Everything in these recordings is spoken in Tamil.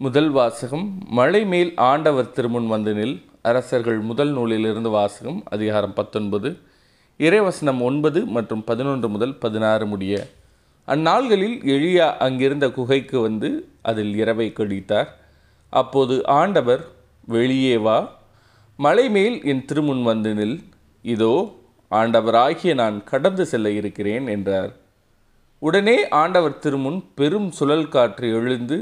முதல் வாசகம் மழை மேல் ஆண்டவர் திருமுன் வந்து நில். அரசர்கள் முதல் நூலிலிருந்து வாசகம் அதிகாரம் பத்தொன்பது இறைவசனம் ஒன்பது மற்றும் பதினொன்று முதல் பதினாறு முடிய. அந்நாள்களில் எளியா அங்கிருந்த குகைக்கு வந்து அதில் இரவை கழித்தார். அப்போது ஆண்டவர் வெளியே வா மலை மேல் என் திருமுன் வந்து நில். இதோ ஆண்டவராகிய நான் கடந்து செல்ல இருக்கிறேன் என்றார். உடனே ஆண்டவர் திருமுன் பெரும் சுழல் காற்று எழுந்து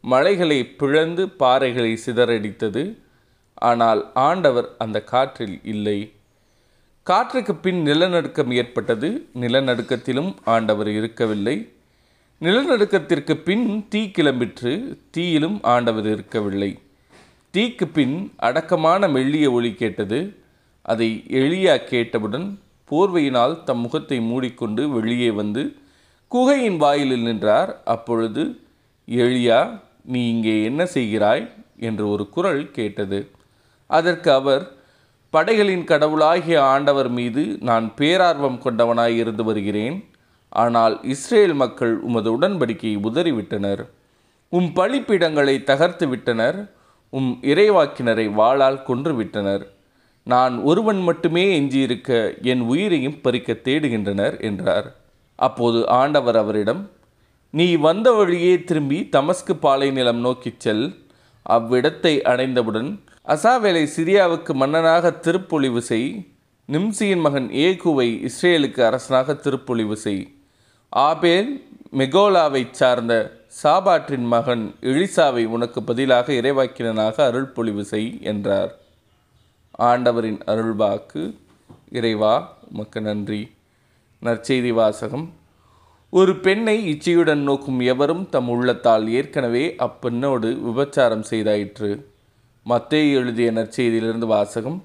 மலைகளை பிளந்து பாறைகளை சிதறடித்தது. ஆனால் ஆண்டவர் அந்த காற்றில் இல்லை. காற்றுக்கு பின் நிலநடுக்கம் ஏற்பட்டது. நிலநடுக்கத்திலும் ஆண்டவர் இருக்கவில்லை. நிலநடுக்கத்திற்கு பின் தீ கிளம்பிற்று. தீயிலும் ஆண்டவர் இருக்கவில்லை. தீக்கு பின் அடக்கமான மெல்லிய ஒளி கேட்டது. அதை எளியா கேட்டவுடன் போர்வையினால் தம் முகத்தை மூடிக்கொண்டு வெளியே வந்து குகையின் வாயிலில் நின்றார். அப்பொழுது எளியா நீ இங்கே என்ன செய்கிறாய்? என்று ஒரு குரல் கேட்டது. அதற்கு அவர் படைகளின் கடவுளாகிய ஆண்டவர் மீது நான் பேரார்வம் கொண்டவனாய் இருந்து வருகிறேன். ஆனால் இஸ்ரேல் மக்கள் உமது உடன்படிக்கையை உதறிவிட்டனர். உம் பழிப்பிடங்களை தகர்த்து விட்டனர். உம் இறைவாக்கினரை வாளால் கொன்றுவிட்டனர் நான் ஒருவன் மட்டுமே எஞ்சியிருக்க என் உயிரையும் பறிக்க தேடுகின்றனர் என்றார். அப்போது ஆண்டவர் அவரிடம் நீ வந்த வழியே திரும்பி தமஸ்கு பாலை நிலம் நோக்கிச் செல். அவ்விடத்தை அடைந்தவுடன் அசாவேலை சிரியாவுக்கு மன்னனாக திருப்பொழிவு செய். நிம்சியின் மகன் ஏகுவை இஸ்ரேலுக்கு அரசனாக திருப்பொழிவு செய். ஆபேல் மெகோலாவைச் சார்ந்த சாபாற்றின் மகன் எழிசாவை உனக்கு பதிலாக இறைவாக்கினனாக அருள் பொழிவு செய் என்றார். ஆண்டவரின் அருள்வாக்கு. இறைவா உமக்கு நன்றி. நற்செய்தி வாசகம். ஒரு பெண்ணை இச்சையுடன் நோக்கும் எவரும் தம் உள்ளத்தால் ஏற்கனவே அப்பெண்ணோடு விபச்சாரம் செய்தாயிற்று. மத்தேயு எழுதிய நற்செய்தியிலிருந்து வாசகம்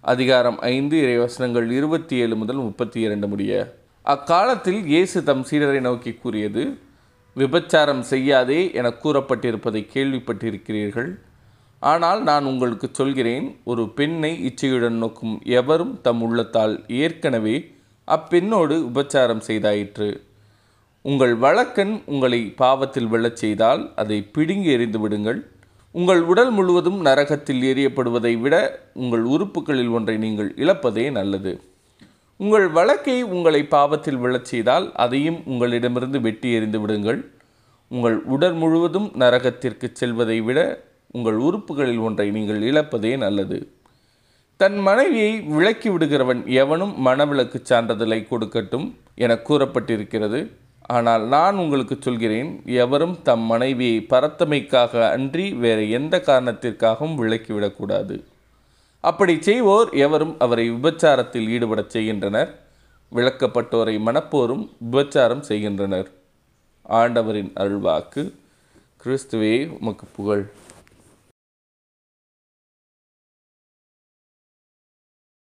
அதிகாரம் ஐந்து இறைவசனங்கள் இருபத்தி ஏழு முதல் முப்பத்தி இரண்டு முடிய. அக்காலத்தில் இயேசு தம் சீடரை நோக்கி கூறியது விபச்சாரம் செய்யாதே என கூறப்பட்டிருப்பதை கேள்விப்பட்டிருக்கிறீர்கள். ஆனால் நான் உங்களுக்கு சொல்கிறேன் ஒரு பெண்ணை இச்சையுடன் நோக்கும் எவரும் தம் உள்ளத்தால் ஏற்கனவே அப்பெண்ணோடு விபச்சாரம் செய்தாயிற்று. உங்கள் வழக்கன் உங்களை பாவத்தில் விழச் செய்தால் அதை பிடுங்கி எறிந்து விடுங்கள். உங்கள் உடல் முழுவதும் நரகத்தில் எரியப்படுவதை விட உங்கள் உறுப்புகளில் ஒன்றை நீங்கள் இழப்பதே நல்லது. உங்கள் வழக்கை உங்களை பாவத்தில் விழச் செய்தால் அதையும் உங்களிடமிருந்து வெட்டி எறிந்து விடுங்கள். உங்கள் உடல் முழுவதும் நரகத்திற்கு செல்வதை விட உங்கள் உறுப்புகளில் ஒன்றை நீங்கள் இழப்பதே நல்லது. தன் மனைவியை விலக்கி விடுகிறவன் எவனும் மனவிலக்கு சான்றிதழை கொடுக்கட்டும் என கூறப்பட்டிருக்கிறது. ஆனால் நான் உங்களுக்கு சொல்கிறேன் எவரும் தம் மனைவியை பரத்தமைக்காக அன்றி வேறு எந்த காரணத்திற்காகவும் விலக்கிவிடக்கூடாது. அப்படி செய்வோர் எவரும் அவரை விபச்சாரத்தில் ஈடுபடச் செய்கின்றனர். விளக்கப்பட்டோரை மனப்போரும் விபச்சாரம் செய்கின்றனர். ஆண்டவரின் அருள்வாக்கு கிறிஸ்துவே உமக்கு புகழ்.